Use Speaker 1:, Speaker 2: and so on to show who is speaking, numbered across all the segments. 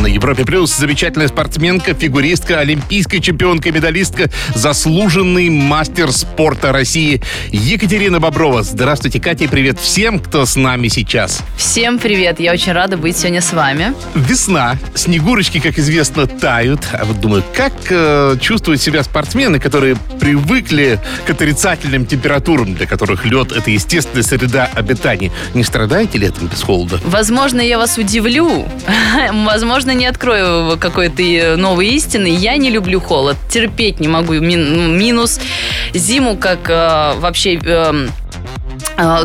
Speaker 1: На Европе Плюс замечательная спортсменка, фигуристка, олимпийская чемпионка, медалистка, заслуженный мастер спорта России Екатерина Боброва. Здравствуйте, Катя, и привет всем, кто с нами сейчас.
Speaker 2: Всем привет! Я очень рада быть сегодня с вами.
Speaker 1: Весна, снегурочки, как известно, тают. А вот думаю, как э, чувствуют себя спортсмены, которые привыкли к отрицательным температурам, для которых лед — это естественная среда обитания. Не страдаете летом без холода?
Speaker 2: Возможно, я вас удивлю. Возможно, не открою какой-то новой истины. Я не люблю холод. Терпеть не могу. Ну, минус зиму, как э, вообще... э, э,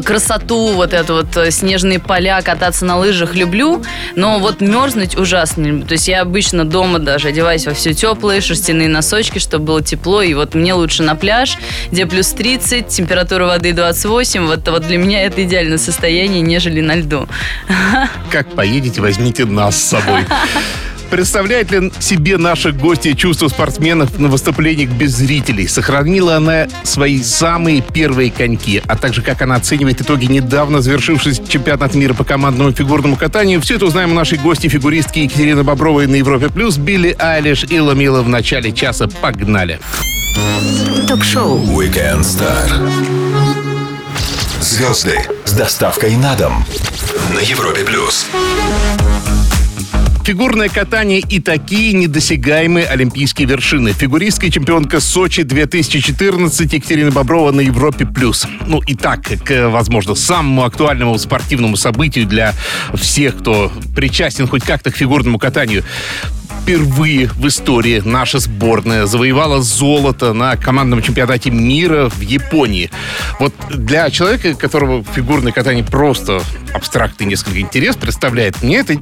Speaker 2: красоту, вот это вот э, снежные поля, кататься на лыжах люблю, но вот мерзнуть ужасно не люблю. То есть я обычно дома даже одеваюсь во все теплые, шерстяные носочки, чтобы было тепло, и вот мне лучше на пляж, где плюс 30, температура воды 28, вот, вот для меня это идеальное состояние, нежели на льду.
Speaker 1: Как поедете, возьмите нас с собой. Представляет ли себе наша гостья чувство спортсменов на выступлениях без зрителей? Сохранила она свои самые первые коньки, а также как она оценивает итоги недавно завершившегося чемпионата мира по командному фигурному катанию. Все это узнаем у нашей гости фигуристки Екатерины Бобровой на Европе+. плюс Билли Айлиш и Ламила в начале часа. Погнали!
Speaker 3: Ток-шоу
Speaker 4: Weekend Star. Звезды с доставкой на дом на Европе плюс.
Speaker 1: Фигурное катание и такие недосягаемые олимпийские вершины. Фигуристская чемпионка Сочи 2014 Екатерина Боброва на Европе+. плюс. Ну и так, к, возможно, самому актуальному спортивному событию для всех, кто причастен хоть как-то к фигурному катанию. Впервые в истории наша сборная завоевала золото на командном чемпионате мира в Японии. Вот для человека, которого фигурное катание просто абстрактный несколько интерес представляет, мне это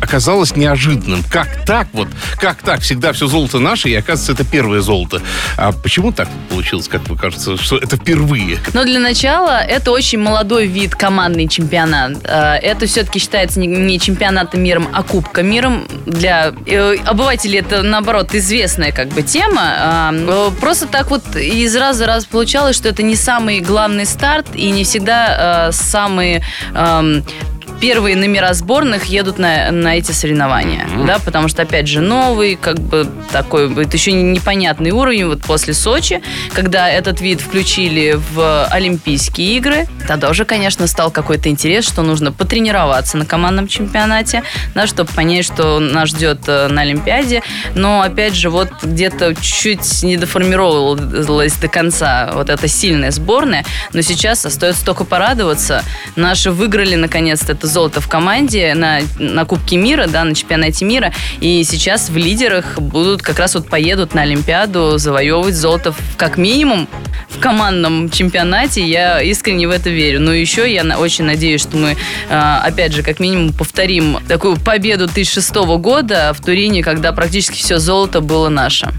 Speaker 1: оказалось неожиданным. Как так вот? Как так? Всегда все золото наше, и оказывается, это первое золото. А почему так получилось, как вы кажется, что это впервые?
Speaker 2: Но для начала это очень молодой вид командный чемпионат. Э, Это все-таки считается не- чемпионатом миром, а кубком миром. Для э, обывателей это, наоборот, известная как бы тема. А, Просто так вот из раза в раз получалось, что это не самый главный старт и не всегда э, самые um, первые номера сборных едут на, на эти соревнования, да, потому что, опять же, новый, как бы такой, это еще не- непонятный уровень, вот после Сочи, когда этот вид включили в Олимпийские игры, тогда уже, конечно, стал какой-то интерес, что нужно потренироваться на командном чемпионате, да, чтобы понять, что нас ждет э, на Олимпиаде, но, опять же, вот где-то чуть не доформировалась до конца вот эта сильная сборная, но сейчас остается только порадоваться. Наши выиграли, наконец-то, это золото в команде на, на Кубке мира, да, на чемпионате мира, и сейчас в лидерах будут как раз вот поедут на Олимпиаду завоевывать золото как минимум в командном чемпионате. Я искренне в это верю. Но еще я на- очень надеюсь, что мы, э, опять же, как минимум повторим такую победу 2006 года в Турине, когда практически все золото было наше.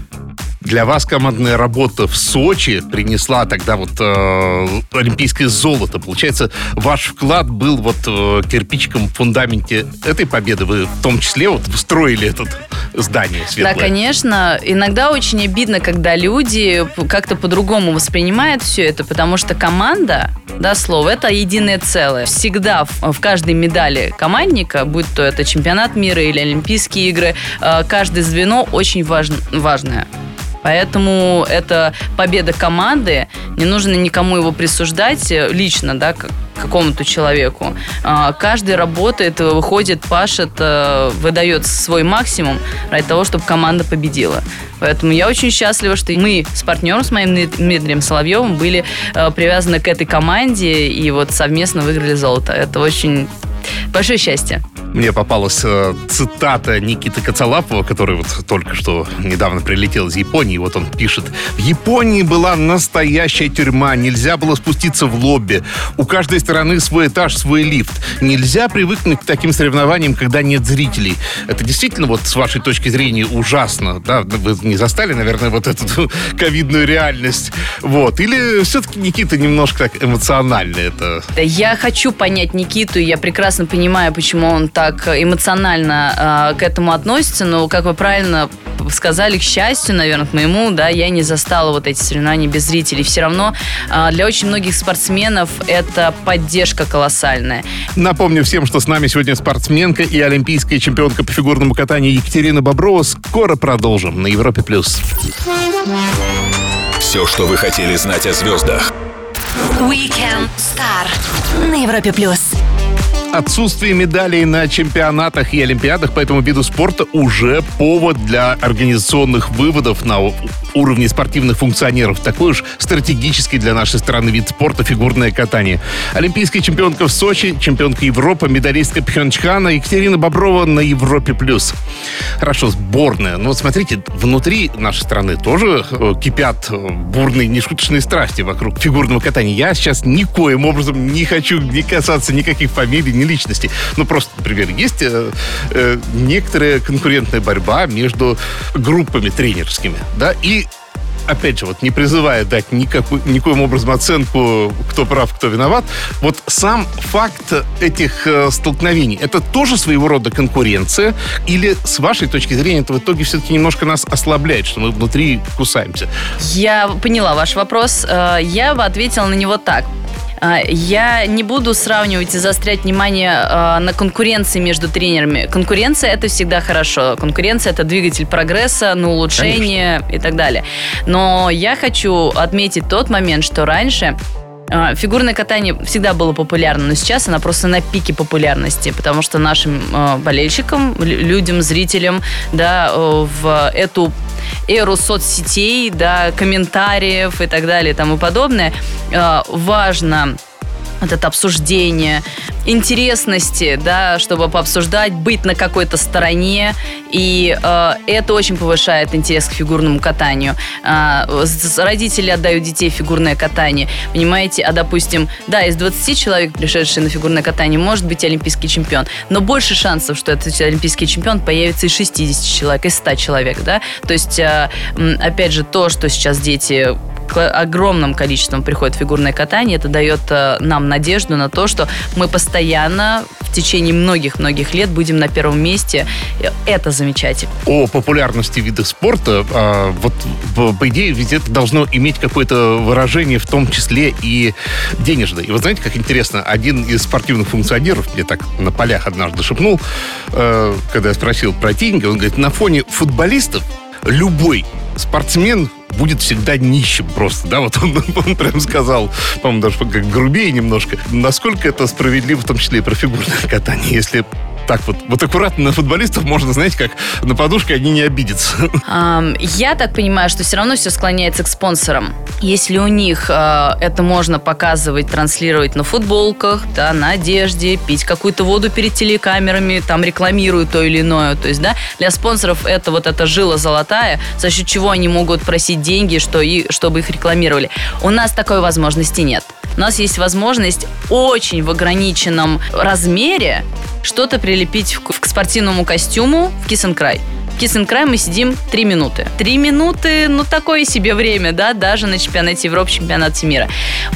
Speaker 1: Для вас командная работа в Сочи принесла тогда вот э, олимпийское золото. Получается, ваш вклад был вот э, кирпичиком в фундаменте этой победы. Вы в том числе вот строили это здание светлое.
Speaker 2: Да, конечно. Иногда очень обидно, когда люди как-то по-другому воспринимают все это, потому что команда, да, слово, это единое целое. Всегда в, в каждой медали командника, будь то это чемпионат мира или Олимпийские игры, э, каждое звено очень важн- важное. Поэтому это победа команды. Не нужно никому его присуждать э, лично, да, какому-то человеку. А, Каждый работает, выходит, пашет, э, выдает свой максимум ради того, чтобы команда победила. Поэтому я очень счастлива, что мы с партнером, с моим Дмит- Дмитрием Соловьевым, были э, привязаны к этой команде и вот совместно выиграли золото. Это очень большое счастье.
Speaker 1: Мне попалась э, цитата Никиты Коцалапова, который вот только что недавно прилетел из Японии. Вот он пишет. В Японии была настоящая тюрьма. Нельзя было спуститься в лобби. У каждой стороны свой этаж, свой лифт. Нельзя привыкнуть к таким соревнованиям, когда нет зрителей. Это действительно вот с вашей точки зрения ужасно. Да? Вы не застали, наверное, вот эту ковидную реальность. Вот. Или все-таки Никита немножко так эмоционально это
Speaker 2: Да Я хочу понять Никиту, я прекрасно понимаю, почему он так эмоционально э, к этому относится, но, как вы правильно сказали, к счастью, наверное, к моему, да, я не застала вот эти соревнования без зрителей. Все равно а, для очень многих спортсменов это поддержка колоссальная.
Speaker 1: Напомню всем, что с нами сегодня спортсменка и олимпийская чемпионка по фигурному катанию Екатерина Боброва. Скоро продолжим на Европе+. плюс.
Speaker 4: Все, что вы хотели знать о звездах.
Speaker 3: Weekend Star на Европе плюс.
Speaker 1: Отсутствие медалей на чемпионатах и олимпиадах по этому виду спорта уже повод для организационных выводов на уровне спортивных функционеров. Такой уж стратегический для нашей страны вид спорта фигурное катание. Олимпийская чемпионка в Сочи, чемпионка Европы, медалистка Пхенчхана Екатерина Боброва на Европе+. плюс. Хорошо, сборная. Но вот смотрите, внутри нашей страны тоже э, кипят э, бурные, нешуточные страсти вокруг фигурного катания. Я сейчас никоим образом не хочу не касаться никаких фамилий, ни личностей. Ну, просто, например, есть э, э, некоторая конкурентная борьба между группами тренерскими, да, и опять же, вот не призывая дать никакой, никоим образом оценку, кто прав, кто виноват, вот сам факт этих э, столкновений, это тоже своего рода конкуренция? Или с вашей точки зрения это в итоге все-таки немножко нас ослабляет, что мы внутри кусаемся?
Speaker 2: Я поняла ваш вопрос. Э, я бы ответила на него так. А, я не буду сравнивать и заострять внимание а, на конкуренции между тренерами. Конкуренция это всегда хорошо. Конкуренция это двигатель прогресса, на улучшение Конечно. и так далее. Но я хочу отметить тот момент, что раньше Фигурное катание всегда было популярно, но сейчас она просто на пике популярности, потому что нашим болельщикам, людям, зрителям, да, в эту эру соцсетей, да, комментариев и так далее и тому подобное, э, важно вот это обсуждение, интересности, да, чтобы пообсуждать, быть на какой-то стороне, и э, это очень повышает интерес к фигурному катанию. Э, родители отдают детей фигурное катание, понимаете, а допустим, да, из 20 человек, пришедших на фигурное катание, может быть олимпийский чемпион, но больше шансов, что этот олимпийский чемпион появится из 60 человек, из 100 человек, да, то есть, э, опять же, то, что сейчас дети огромным количеством приходит фигурное катание. Это дает э, нам надежду на то, что мы постоянно в течение многих-многих лет будем на первом месте. Это замечательно.
Speaker 1: О популярности вида спорта, а, вот по идее, ведь это должно иметь какое-то выражение, в том числе и денежное. И вы знаете, как интересно, один из спортивных функционеров мне так на полях однажды шепнул, э, когда я спросил про деньги, он говорит, на фоне футболистов любой спортсмен будет всегда нищим просто, да, вот он, он прям сказал, по-моему, даже как грубее немножко. Насколько это справедливо, в том числе и про фигурное катание, если так вот, вот аккуратно на футболистов можно, знаете, как на подушке они не обидятся.
Speaker 2: Я так понимаю, что все равно все склоняется к спонсорам. Если у них uh, это можно показывать, транслировать на футболках, да, на одежде, пить какую-то воду перед телекамерами, там рекламируют то или иное, то есть, да, для спонсоров это вот эта жила золотая, за счет чего они могут просить деньги, что и, чтобы их рекламировали. У нас такой возможности нет. У нас есть возможность очень в ограниченном размере что-то прилепить к спортивному костюму в кисенкрай. В Кисенкрай мы сидим 3 минуты. 3 минуты, ну, такое себе время, да, даже на чемпионате Европы, чемпионате мира.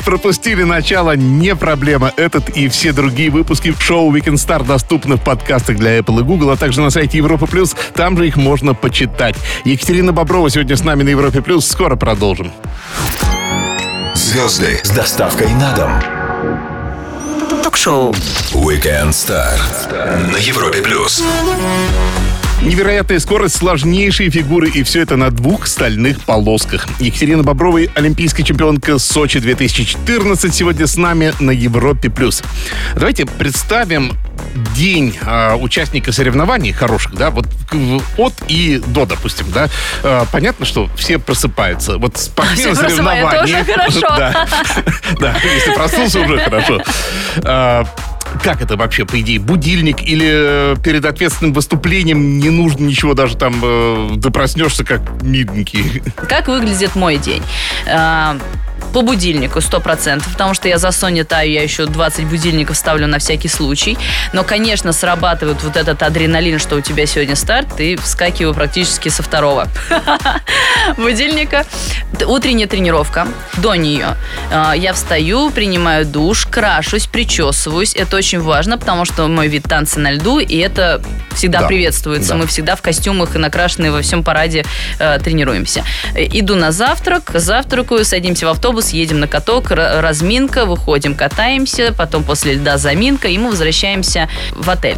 Speaker 1: Пропустили начало, не проблема. Этот и все другие выпуски шоу Weekend Star доступны в подкастах для Apple и Google, а также на сайте Европа Плюс. Там же их можно почитать. Екатерина Боброва сегодня с нами на Европе Плюс. Скоро продолжим.
Speaker 4: Звезды с доставкой на дом.
Speaker 3: Ток-шоу.
Speaker 4: Weekend Star на Европе Плюс.
Speaker 1: Невероятная скорость, сложнейшие фигуры и все это на двух стальных полосках. Екатерина Боброва, олимпийская чемпионка Сочи 2014, сегодня с нами на Европе+. плюс. Давайте представим день э, участника соревнований хороших, да, вот от и до, допустим, да. Э, понятно, что все просыпаются. Вот спортсмен соревнования.
Speaker 2: хорошо.
Speaker 1: Да, да, если проснулся, уже хорошо. А, как это вообще, по идее, будильник или э, перед ответственным выступлением не нужно ничего, даже там э, проснешься как миленький?
Speaker 2: Как выглядит мой день? А, По будильнику 100%, потому что я за Sony таю, я еще 20 будильников ставлю на всякий случай. Но, конечно, срабатывает вот этот адреналин, что у тебя сегодня старт, ты вскакиваю практически со второго будильника. Утренняя тренировка. До нее э, я встаю, принимаю душ, крашусь, причесываюсь. Это очень важно, потому что мой вид танца на льду, и это всегда
Speaker 1: Да.
Speaker 2: приветствуется.
Speaker 1: Да.
Speaker 2: Мы всегда в костюмах и накрашенные во всем параде э, тренируемся. Э, Иду на завтрак, завтракаю, садимся в автобус, едем на каток, разминка, выходим, катаемся, потом после льда заминка, и мы возвращаемся в отель.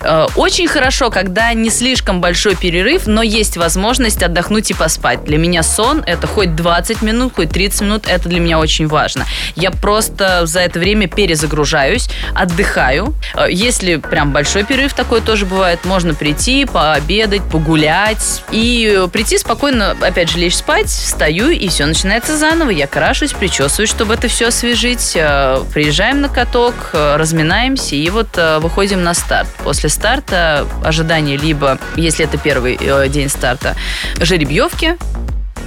Speaker 2: Э, Очень хорошо, когда не слишком большой перерыв, но есть возможность отдохнуть и поспать. Для меня сон это хоть 20 минут, хоть 30 минут, это для меня очень важно. Я просто за это время перезагружаюсь, отдыхаю. Э, Если прям большой перерыв такой тоже бывает, можно прийти, пообедать, погулять и прийти спокойно, опять же, лечь спать, встаю и все начинается заново. Я крашусь, причесываюсь, чтобы это все освежить. Э, Приезжаем на каток, э, разминаемся и вот э, выходим на старт. После старта ожидание либо, если это первый день старта, жеребьевки,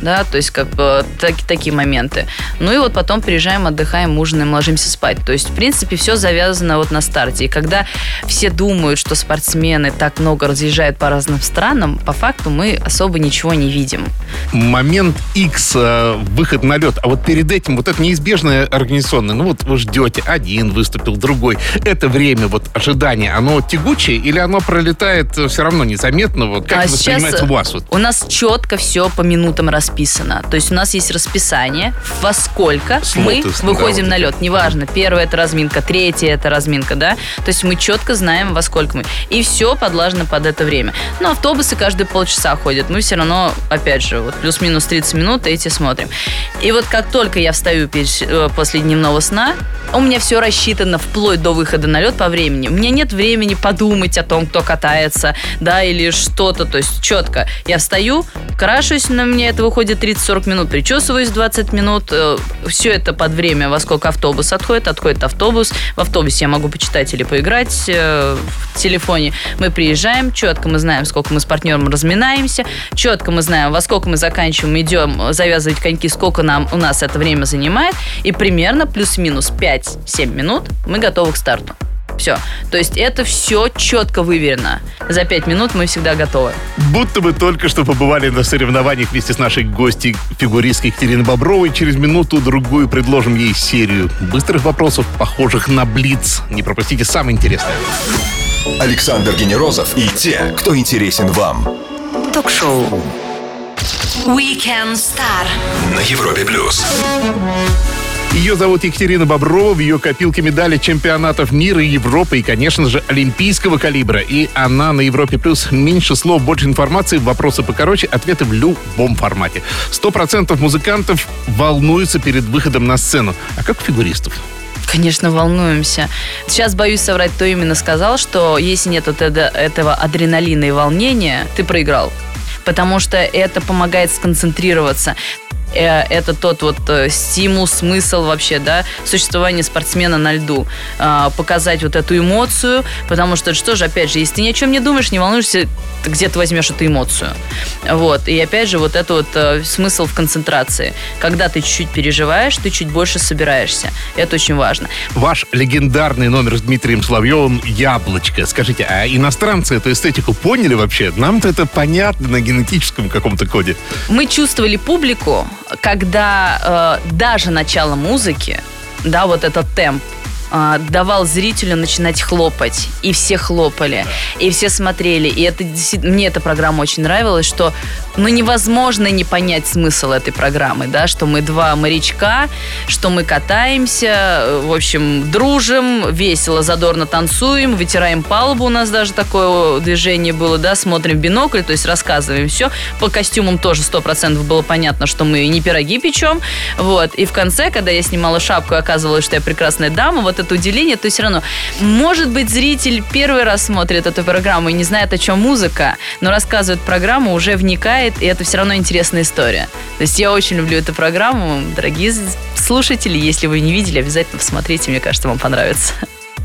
Speaker 2: да, то есть как бы так- такие моменты. Ну и вот потом приезжаем, отдыхаем, ужинаем, ложимся спать. То есть, в принципе, все завязано вот на старте. И когда все думают, что спортсмены так много разъезжают по разным странам, по факту мы особо ничего не видим.
Speaker 1: Момент X, э, выход на лед. А вот перед этим вот это неизбежное организационное. Ну вот вы ждете, один выступил, другой. Это время вот ожидания, оно тягучее или оно пролетает все равно незаметно? Вот как
Speaker 2: А
Speaker 1: воспринимается у вас? Вот?
Speaker 2: у нас четко все по минутам расписано. То есть у нас есть расписание, во сколько мы
Speaker 1: Слоты, да,
Speaker 2: выходим
Speaker 1: вот
Speaker 2: на лед. Неважно, первая это разминка, третья это разминка, да. То есть мы четко знаем, во сколько мы. И все подлажено под это время. Но автобусы каждые полчаса ходят. Мы все равно, опять же, вот плюс-минус 30 минут эти смотрим. И вот как только я встаю э, после дневного сна, у меня все рассчитано вплоть до выхода на лед по времени. У меня нет времени подумать о том, кто катается, да, или что-то. То есть четко. Я встаю, крашусь, на мне это выходит 30-40 минут, причесываюсь 20 минут. Все это под время, во сколько автобус отходит. Отходит автобус. В автобусе я могу почитать или поиграть э, в телефоне. Мы приезжаем, четко мы знаем, сколько мы с партнером разминаемся, четко мы знаем, во сколько мы заканчиваем, идем завязывать коньки, сколько нам у нас это время занимает, и примерно плюс-минус 5-7 минут мы готовы к старту. Все. То есть это все четко выверено. За 5 минут мы всегда готовы.
Speaker 1: Будто бы только что побывали на соревнованиях вместе с нашей гостьей фигуристкой Екатериной Бобровой. Через минуту-другую предложим ей серию быстрых вопросов, похожих на Блиц. Не пропустите самое интересное.
Speaker 4: Александр Генерозов и те, кто интересен вам.
Speaker 3: Ток-шоу. Weekend Star.
Speaker 4: На Европе плюс.
Speaker 1: Ее зовут Екатерина Боброва. В ее копилке медали чемпионатов мира, Европы и, конечно же, олимпийского калибра. И она на Европе Плюс. Меньше слов, больше информации, вопросы покороче, ответы в любом формате. Сто процентов музыкантов волнуются перед выходом на сцену. А как фигуристов?
Speaker 2: Конечно, волнуемся. Сейчас боюсь соврать, кто именно сказал, что если нет вот это- этого адреналина и волнения, ты проиграл. Потому что это помогает сконцентрироваться. Э, Это тот вот э, стимул, смысл вообще, да, существования спортсмена на льду. А, Показать вот эту эмоцию, потому что что же, опять же, если ты ни о чем не думаешь, не волнуешься, ты где ты возьмешь эту эмоцию? Вот. И опять же, вот это вот э, смысл в концентрации. Когда ты чуть-чуть переживаешь, ты чуть больше собираешься. Это очень важно.
Speaker 1: Ваш легендарный номер с Дмитрием Соловьевым «Яблочко». Скажите, а иностранцы эту эстетику поняли вообще? Нам-то это понятно на генетическом каком-то коде.
Speaker 2: Мы чувствовали публику, когда э, даже начало музыки, да, вот этот темп, э, давал зрителю начинать хлопать. И все хлопали, и все смотрели. И это мне эта программа очень нравилась, что ну, невозможно не понять смысл этой программы, да, что мы два морячка, что мы катаемся, в общем, дружим, весело, задорно танцуем, вытираем палубу, у нас даже такое движение было, да, смотрим в бинокль, то есть рассказываем все. По костюмам тоже 100% было понятно, что мы не пироги печем, вот. И в конце, когда я снимала шапку оказывалось, что я прекрасная дама, вот это удивление, то есть все равно, может быть, зритель первый раз смотрит эту программу и не знает, о чем музыка, но рассказывает программу, уже вникает, и это все равно интересная история. То есть я очень люблю эту программу. Дорогие слушатели, если вы не видели, обязательно посмотрите, мне кажется, вам понравится.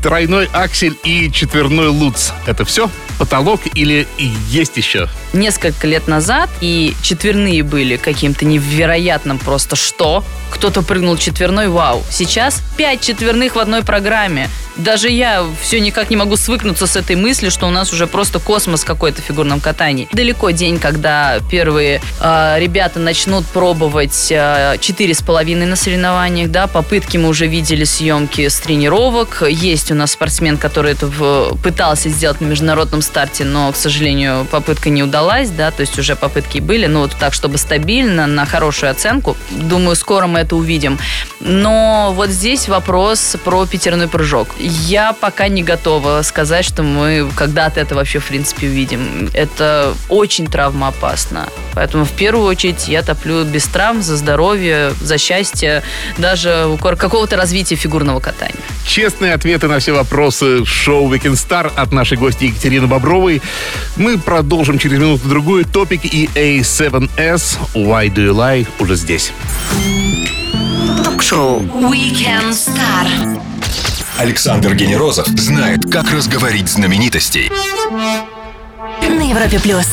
Speaker 1: Тройной аксель и четверной луц. Это все? Потолок или есть еще?
Speaker 2: Несколько лет назад и четверные были каким-то невероятным просто что? Кто-то прыгнул четверной, вау. Сейчас пять четверных в одной программе. Даже я все никак не могу свыкнуться с этой мыслью, что у нас уже просто космос какой-то в фигурном катании. Далеко день, когда первые э, ребята начнут пробовать э, четыре с половиной на соревнованиях, да, попытки мы уже видели съемки с тренировок. Есть у нас спортсмен, который это в, пытался сделать на международном старте, но, к сожалению, попытка не удалась, да, то есть уже попытки были, но вот так, чтобы стабильно, на хорошую оценку. Думаю, скоро мы это увидим. Но вот здесь вопрос про пятерной прыжок. Я пока не готова сказать, что мы когда-то это вообще, в принципе, увидим. Это очень травмоопасно. Поэтому в первую очередь я топлю без травм, за здоровье, за счастье, даже какого-то развития фигурного катания.
Speaker 1: Честные ответы на все вопросы шоу Weekend Star от нашей гости Екатерины Бобровой. Мы продолжим через минуту-другую. Топик и A7S Why Do You Lie уже здесь.
Speaker 3: Ток-шоу Weekend Star.
Speaker 4: Александр Генерозов знает, как разговорить знаменитостей.
Speaker 3: На Европе плюс.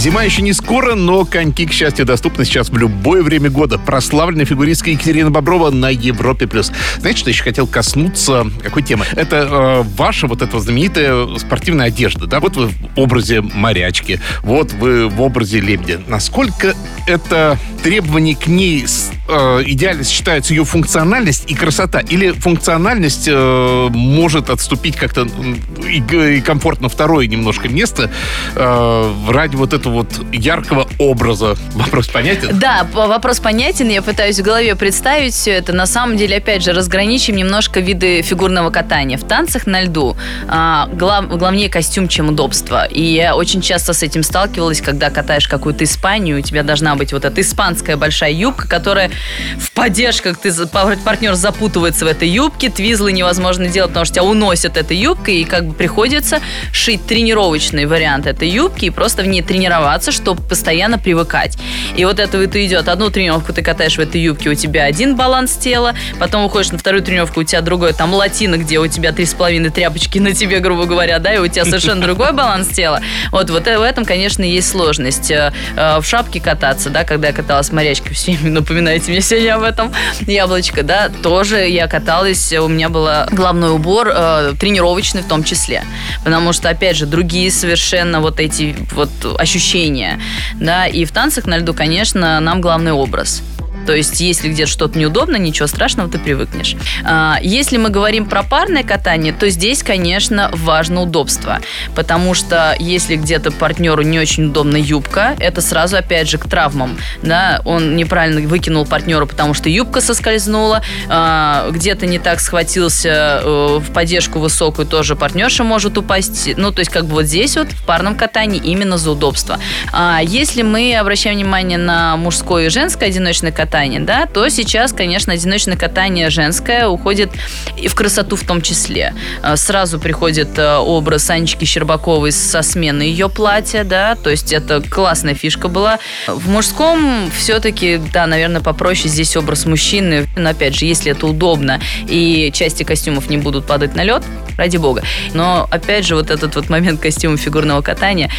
Speaker 1: Зима еще не скоро, но коньки, к счастью, доступны сейчас в любое время года. Прославленная фигуристка Екатерина Боброва на Европе+. плюс. Знаете, что еще хотел коснуться? Какой темы? Это э, ваша вот эта знаменитая спортивная одежда, да? Вот вы в образе морячки, вот вы в образе лебедя. Насколько это требования к ней э, идеально сочетаются ее функциональность и красота? Или функциональность э, может отступить как-то и, и комфортно второе немножко место э, ради вот этого вот яркого образа. Вопрос понятен?
Speaker 2: Да, вопрос понятен. Я пытаюсь в голове представить все это. На самом деле, опять же, разграничим немножко виды фигурного катания. В танцах на льду а, глав, главнее костюм, чем удобство. И я очень часто с этим сталкивалась, когда катаешь какую-то Испанию, у тебя должна быть вот эта испанская большая юбка, которая в поддержках, ты, партнер запутывается в этой юбке, твизлы невозможно делать, потому что тебя уносят этой юбкой, и как бы приходится шить тренировочный вариант этой юбки и просто в ней тренироваться чтобы постоянно привыкать. И вот это вот идет. Одну тренировку ты катаешь в этой юбке, у тебя один баланс тела, потом уходишь на вторую тренировку, у тебя другой, там латина, где у тебя три с половиной тряпочки на тебе, грубо говоря, да, и у тебя совершенно другой баланс тела. Вот, вот в этом, конечно, есть сложность. Э, э, в шапке кататься, да, когда я каталась морячкой, все напоминаете мне сегодня об этом, яблочко, да, тоже я каталась, у меня был главной убор, э, тренировочный в том числе. Потому что, опять же, другие совершенно вот эти вот ощущения. Да? И в танцах на льду, конечно, нам главный образ. То есть, если где-то что-то неудобно, ничего страшного, ты привыкнешь. А, если мы говорим про парное катание, то здесь, конечно, важно удобство. Потому что если где-то партнеру не очень удобна юбка, это сразу, опять же, к травмам. Да? Он неправильно выкинул партнера, потому что юбка соскользнула, а, где-то не так схватился э, в поддержку высокую, тоже партнерша может упасть. Ну, то есть, как бы вот здесь вот в парном катании именно за удобство. А если мы обращаем внимание на мужское и женское одиночное катание, катание, да, то сейчас, конечно, одиночное катание женское уходит и в красоту в том числе. А, сразу приходит э, образ Анечки Щербаковой со смены ее платья, да, то есть это классная фишка была. В мужском все-таки, да, наверное, попроще здесь образ мужчины, но опять же, если это удобно и части костюмов не будут падать на лед, ради бога. Но опять же, вот этот вот момент костюма фигурного катания,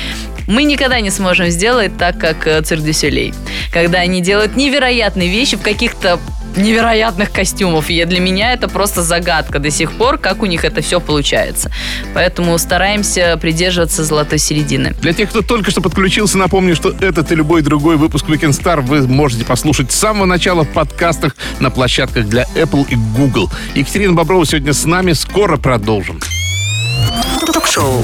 Speaker 2: мы никогда не сможем сделать так, как э, Цирк Дюсюлей. Когда они делают невероятные вещи в каких-то невероятных костюмов. И для меня это просто загадка до сих пор, как у них это все получается. Поэтому стараемся придерживаться золотой середины.
Speaker 1: Для тех, кто только что подключился, напомню, что этот и любой другой выпуск Weekend Star вы можете послушать с самого начала в подкастах на площадках для Apple и Google. Екатерина Боброва сегодня с нами. Скоро продолжим.
Speaker 3: Ток-шоу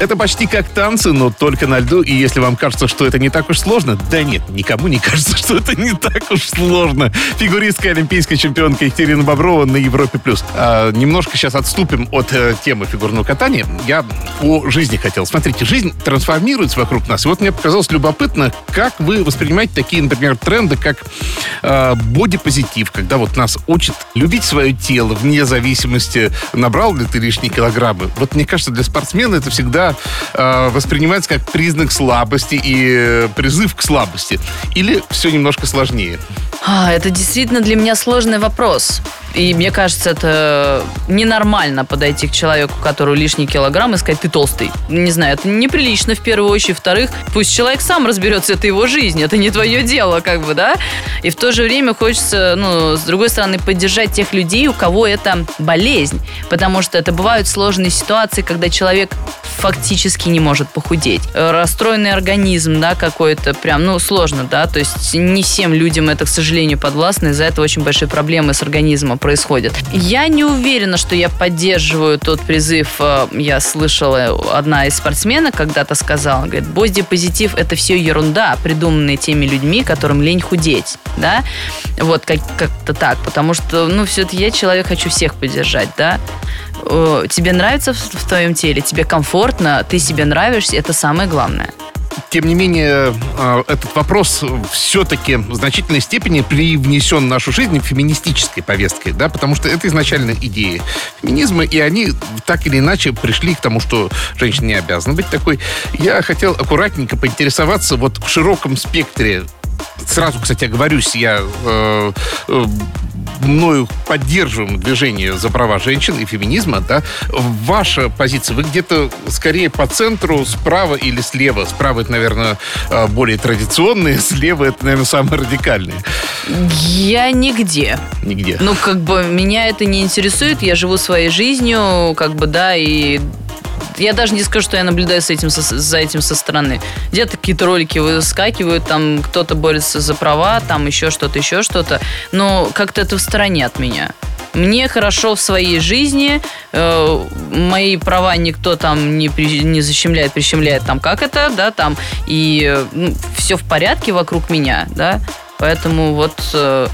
Speaker 1: Это почти как танцы, но только на льду. И если вам кажется, что это не так уж сложно, да нет, никому не кажется, что это не так уж сложно. Фигуристка олимпийская чемпионка Екатерина Боброва на Европе+. плюс. А, немножко сейчас отступим от э, темы фигурного катания. Я о жизни хотел. Смотрите, жизнь трансформируется вокруг нас. И вот мне показалось любопытно, как вы воспринимаете такие, например, тренды, как э, бодипозитив, когда вот нас учат любить свое тело вне зависимости, набрал ли ты лишние килограммы. Вот мне кажется, для спортсмена это всегда э, воспринимается как признак слабости и э, призыв к слабости? Или все немножко сложнее?
Speaker 2: А, это действительно для меня сложный вопрос. И мне кажется, это ненормально подойти к человеку, у которого лишний килограмм, и сказать, ты толстый. Не знаю, это неприлично в первую очередь. В-вторых, пусть человек сам разберется, это его жизнь, это не твое дело, как бы, да? И в то же время хочется, ну, с другой стороны, поддержать тех людей, у кого это болезнь. Потому что это бывают сложные ситуации, когда человек фактически не может похудеть. Расстроенный организм, да, какой-то прям, ну, сложно, да, то есть не всем людям это, к сожалению, подвластно, из-за этого очень большие проблемы с организмом происходят. Я не уверена, что я поддерживаю тот призыв, э, я слышала, одна из спортсменок когда-то сказала, говорит, боди-позитив это все ерунда, придуманная теми людьми, которым лень худеть, да, вот как- как-то так, потому что, ну, все-таки я человек, хочу всех поддержать, да, Э, тебе нравится в, в твоем теле, тебе комфортно, ты себе нравишься, это самое главное.
Speaker 1: Тем не менее, э, этот вопрос все-таки в значительной степени привнесен в нашу жизнь феминистической повесткой, да, потому что это изначально идеи феминизма, и они так или иначе пришли к тому, что женщина не обязана быть такой. Я хотел аккуратненько поинтересоваться вот в широком спектре Сразу, кстати, оговорюсь, я э, э, мною поддерживаем движение за права женщин и феминизма, да, ваша позиция, вы где-то скорее по центру, справа или слева? Справа это, наверное, э, более традиционные, слева это, наверное, самые радикальные.
Speaker 2: Я нигде.
Speaker 1: Нигде.
Speaker 2: Ну, как бы меня это не интересует, я живу своей жизнью, как бы, да, и я даже не скажу, что я наблюдаю с этим, со, за этим со стороны. Где-то какие-то ролики выскакивают, там кто-то борется за права, там еще что-то, еще что-то. Но как-то это в стороне от меня. Мне хорошо в своей жизни, э, мои права никто там не, при, не защемляет, прищемляет, там как это, да, там, и э, ну, все в порядке вокруг меня, да. Поэтому вот э,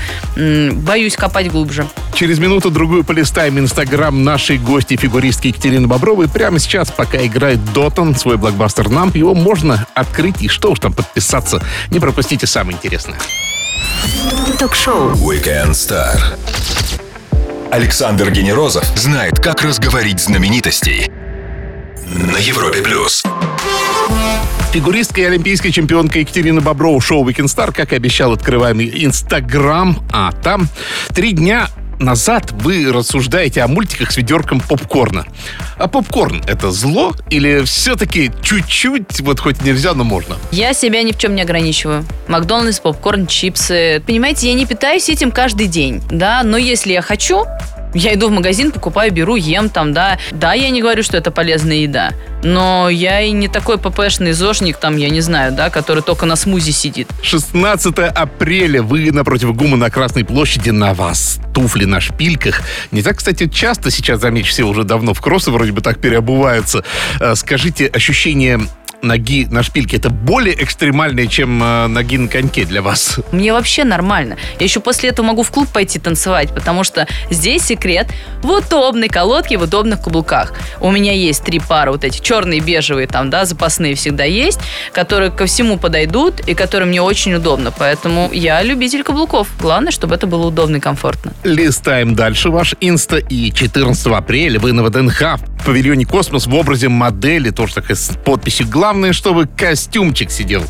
Speaker 2: боюсь копать глубже.
Speaker 1: Через минуту-другую полистаем инстаграм нашей гости фигуристки Екатерины Бобровой. Прямо сейчас, пока играет Дотон, свой блокбастер нам, его можно открыть и что уж там подписаться. Не пропустите самое интересное.
Speaker 3: Ток-шоу.
Speaker 4: Weekend Star. Александр Генерозов знает, как разговорить знаменитостей на Европе плюс.
Speaker 1: Фигуристка и олимпийская чемпионка Екатерина Боброва шоу Weekend Star, как и обещал, открываем Инстаграм. А там три дня назад вы рассуждаете о мультиках с ведерком попкорна. А попкорн — это зло или все-таки чуть-чуть, вот хоть нельзя, но можно?
Speaker 2: Я себя ни в чем не ограничиваю. Макдональдс, попкорн, чипсы. Понимаете, я не питаюсь этим каждый день, да, но если я хочу, я иду в магазин, покупаю, беру, ем там, да. Да, я не говорю, что это полезная еда. Но я и не такой ППшный зошник, там, я не знаю, да, который только на смузи сидит.
Speaker 1: 16 апреля вы напротив ГУМа на Красной площади на вас. Туфли на шпильках. Не так, кстати, часто сейчас, замечу, все уже давно в кроссы вроде бы так переобуваются. Э, скажите, ощущение ноги на шпильке, это более экстремальное, чем э, ноги на коньке для вас?
Speaker 2: Мне вообще нормально. Я еще после этого могу в клуб пойти танцевать, потому что здесь секрет в удобной колодке, в удобных каблуках. У меня есть три пары вот эти черные, бежевые, там, да, запасные всегда есть, которые ко всему подойдут и которые мне очень удобно. Поэтому я любитель каблуков. Главное, чтобы это было удобно и комфортно.
Speaker 1: Листаем дальше ваш инста. И 14 апреля вы на ВДНХ в павильоне «Космос» в образе модели, тоже такая с подписью «Главное, чтобы костюмчик сидел».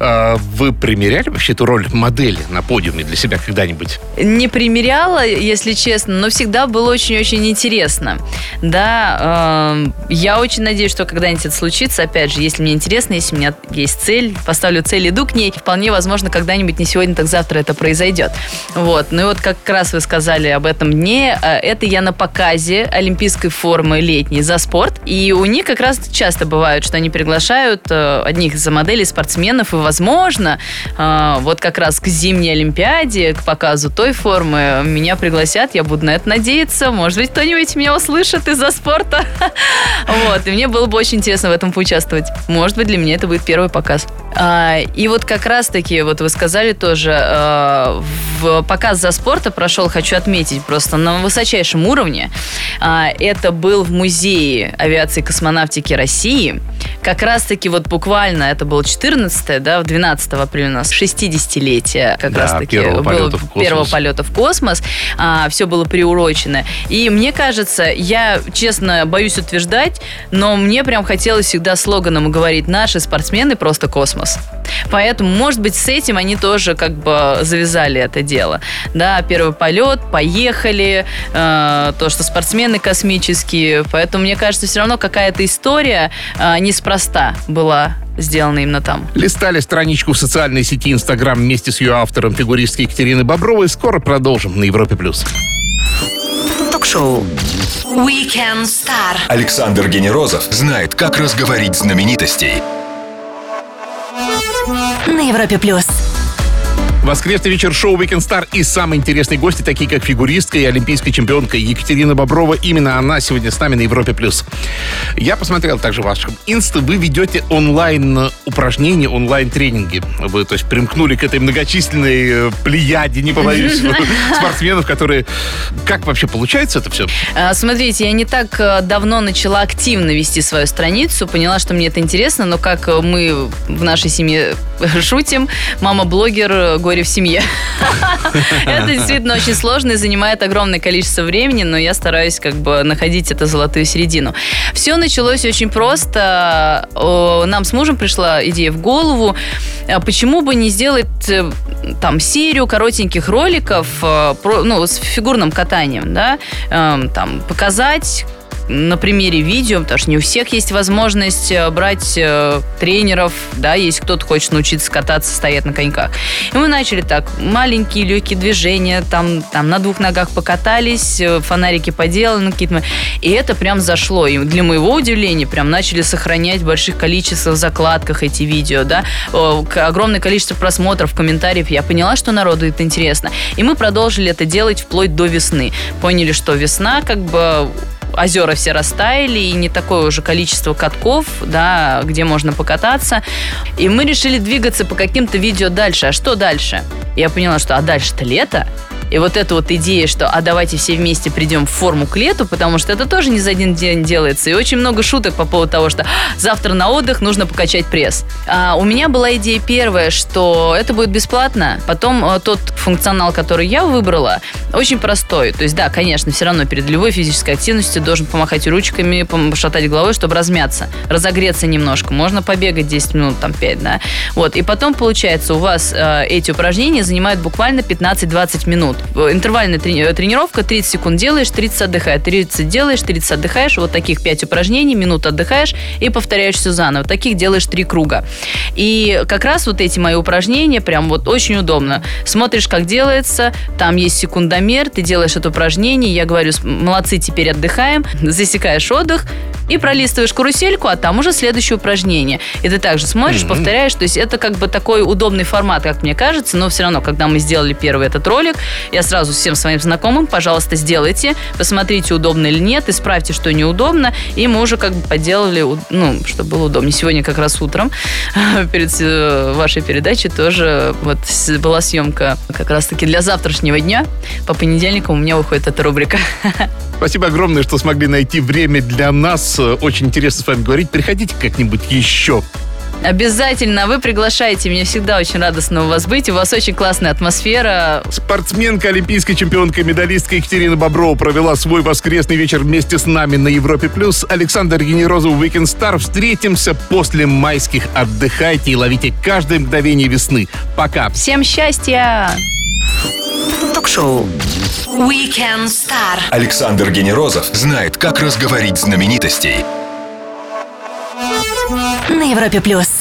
Speaker 1: А, Вы примеряли вообще эту роль модели на подиуме для себя когда-нибудь?
Speaker 2: Не примеряла, если честно, но всегда было очень-очень интересно. Да, э, я очень надеюсь, что когда-нибудь это случится. Опять же, если мне интересно, если у меня есть цель, поставлю цель, иду к ней, вполне возможно, когда-нибудь не сегодня, так завтра это произойдет. Вот. Ну и вот как раз вы сказали об этом дне, э, это я на показе олимпийской формы летней за спорт. И у них как раз часто бывает, что они приглашают э, одних за моделей спортсменов, и, возможно, э, вот как раз к зимней Олимпиаде, к показу той формы меня пригласят, я буду на это надеяться. Может быть, кто-нибудь меня услышит из-за спорта. Вот, и мне было бы очень интересно в этом поучаствовать. Может быть, для меня это будет первый показ. А, И вот как раз-таки, вот вы сказали тоже, э, в показ за спорта прошел, хочу отметить, просто на высочайшем уровне. А, Это был в музее авиации и космонавтики России. как раз-таки вот буквально, это было 14 да, в 12 апреля у нас 60-летие как
Speaker 1: Да,
Speaker 2: раз-таки
Speaker 1: первого
Speaker 2: было
Speaker 1: полета в космос.
Speaker 2: первого полета в космос. А, все было приурочено. И мне кажется, я честно боюсь утверждать, но мне прям хотелось всегда слоганом говорить «Наши спортсмены просто космос». Поэтому, может быть, с этим они тоже как бы завязали это дело. Да, первый полет, поехали, э, то, что спортсмены космические. Поэтому, мне кажется, все равно какая-то история э, неспроста была сделана именно там.
Speaker 1: Листали страничку в социальной сети Инстаграм вместе с ее автором, фигуристкой Екатериной Бобровой. Скоро продолжим на Европе+. плюс.
Speaker 3: Ток-шоу.
Speaker 5: Weekend Star.
Speaker 4: Александр Генерозов знает, как разговорить знаменитостей.
Speaker 5: На Европе плюс.
Speaker 1: Воскресный вечер шоу Weekend Star и самые интересные гости, такие как фигуристка и олимпийская чемпионка Екатерина Боброва. Именно она сегодня с нами на Европе+. плюс. Я посмотрел также ваш инста. Вы ведете онлайн упражнения, онлайн тренинги. Вы, то есть, примкнули к этой многочисленной э, плеяде, не побоюсь, спортсменов, которые... Как вообще получается это все?
Speaker 2: А, Смотрите, я не так э, давно начала активно вести свою страницу, поняла, что мне это интересно, но как э, мы в нашей семье шутим, мама-блогер, э, горе в семье. Это действительно очень сложно и занимает огромное количество времени, но я стараюсь как бы находить эту золотую середину. Все началось очень просто. Нам с мужем пришла идея в голову, а почему бы не сделать э, там серию коротеньких роликов э, ну, с фигурным катанием, да, Эм, там показать на примере видео, потому что не у всех есть возможность э, брать э, тренеров, да, если кто-то хочет научиться кататься, стоять на коньках. И мы начали так, маленькие легкие движения, там, там на двух ногах покатались, э, фонарики поделаны, какие-то... И это прям зашло. И для моего удивления прям начали сохранять в больших количествах закладках эти видео, да, огромное количество просмотров, комментариев. Я поняла, что народу это интересно. И мы продолжили это делать вплоть до весны. Поняли, что весна как бы озера все растаяли, и не такое уже количество катков, да, где можно покататься. И мы решили двигаться по каким-то видео дальше. А что дальше? Я поняла, что а дальше-то лето. И вот эта вот идея, что а давайте все вместе придем в форму к лету, потому что это тоже не за один день делается. И очень много шуток по поводу того, что «А, завтра на отдых нужно покачать пресс. А у меня была идея первая, что это будет бесплатно. Потом э, тот функционал, который я выбрала, очень простой. То есть, да, конечно, все равно перед любой физической активностью должен помахать ручками, пошатать головой, чтобы размяться, разогреться немножко. Можно побегать 10 минут, там 5, да. Вот. И потом, получается, у вас э, эти упражнения занимают буквально 15-20 минут. Интервальная трени- э, тренировка, 30 секунд делаешь, 30 отдыхаешь, 30 делаешь, 30 отдыхаешь. Вот таких 5 упражнений, минут отдыхаешь и повторяешь все заново. Таких делаешь 3 круга. И как раз вот эти мои упражнения прям вот очень удобно. Смотришь, как делается, там есть секундомер, ты делаешь это упражнение, я говорю, «С- молодцы, теперь отдыхаем, засекаешь отдых и пролистываешь карусельку, а там уже следующее упражнение. И ты также смотришь, повторяешь, то есть это как бы такой удобный формат, как мне кажется, но все равно, когда мы сделали первый этот ролик, я сразу всем своим знакомым, пожалуйста, сделайте, посмотрите, удобно или нет, исправьте, что неудобно, и мы уже как бы поделали, ну, чтобы было удобнее. Сегодня как раз утром перед э, вашей передачей тоже вот была съемка как раз-таки для завтрашнего дня. По понедельникам у меня выходит эта рубрика.
Speaker 1: Спасибо огромное, что смогли найти время для нас. Очень интересно с вами говорить. Приходите как-нибудь еще.
Speaker 2: Обязательно вы приглашаете, мне всегда очень радостно у вас быть. У вас очень классная атмосфера.
Speaker 1: Спортсменка, олимпийская чемпионка, медалистка Екатерина Боброва провела свой воскресный вечер вместе с нами на Европе+. плюс. Александр Генерозов, Weekend Star. Встретимся после майских. Отдыхайте и ловите каждое мгновение весны. Пока.
Speaker 2: Всем счастья!
Speaker 3: Ток-шоу.
Speaker 5: Weekend Star.
Speaker 4: Александр Генерозов знает, как разговорить знаменитостей.
Speaker 5: На Европе плюс.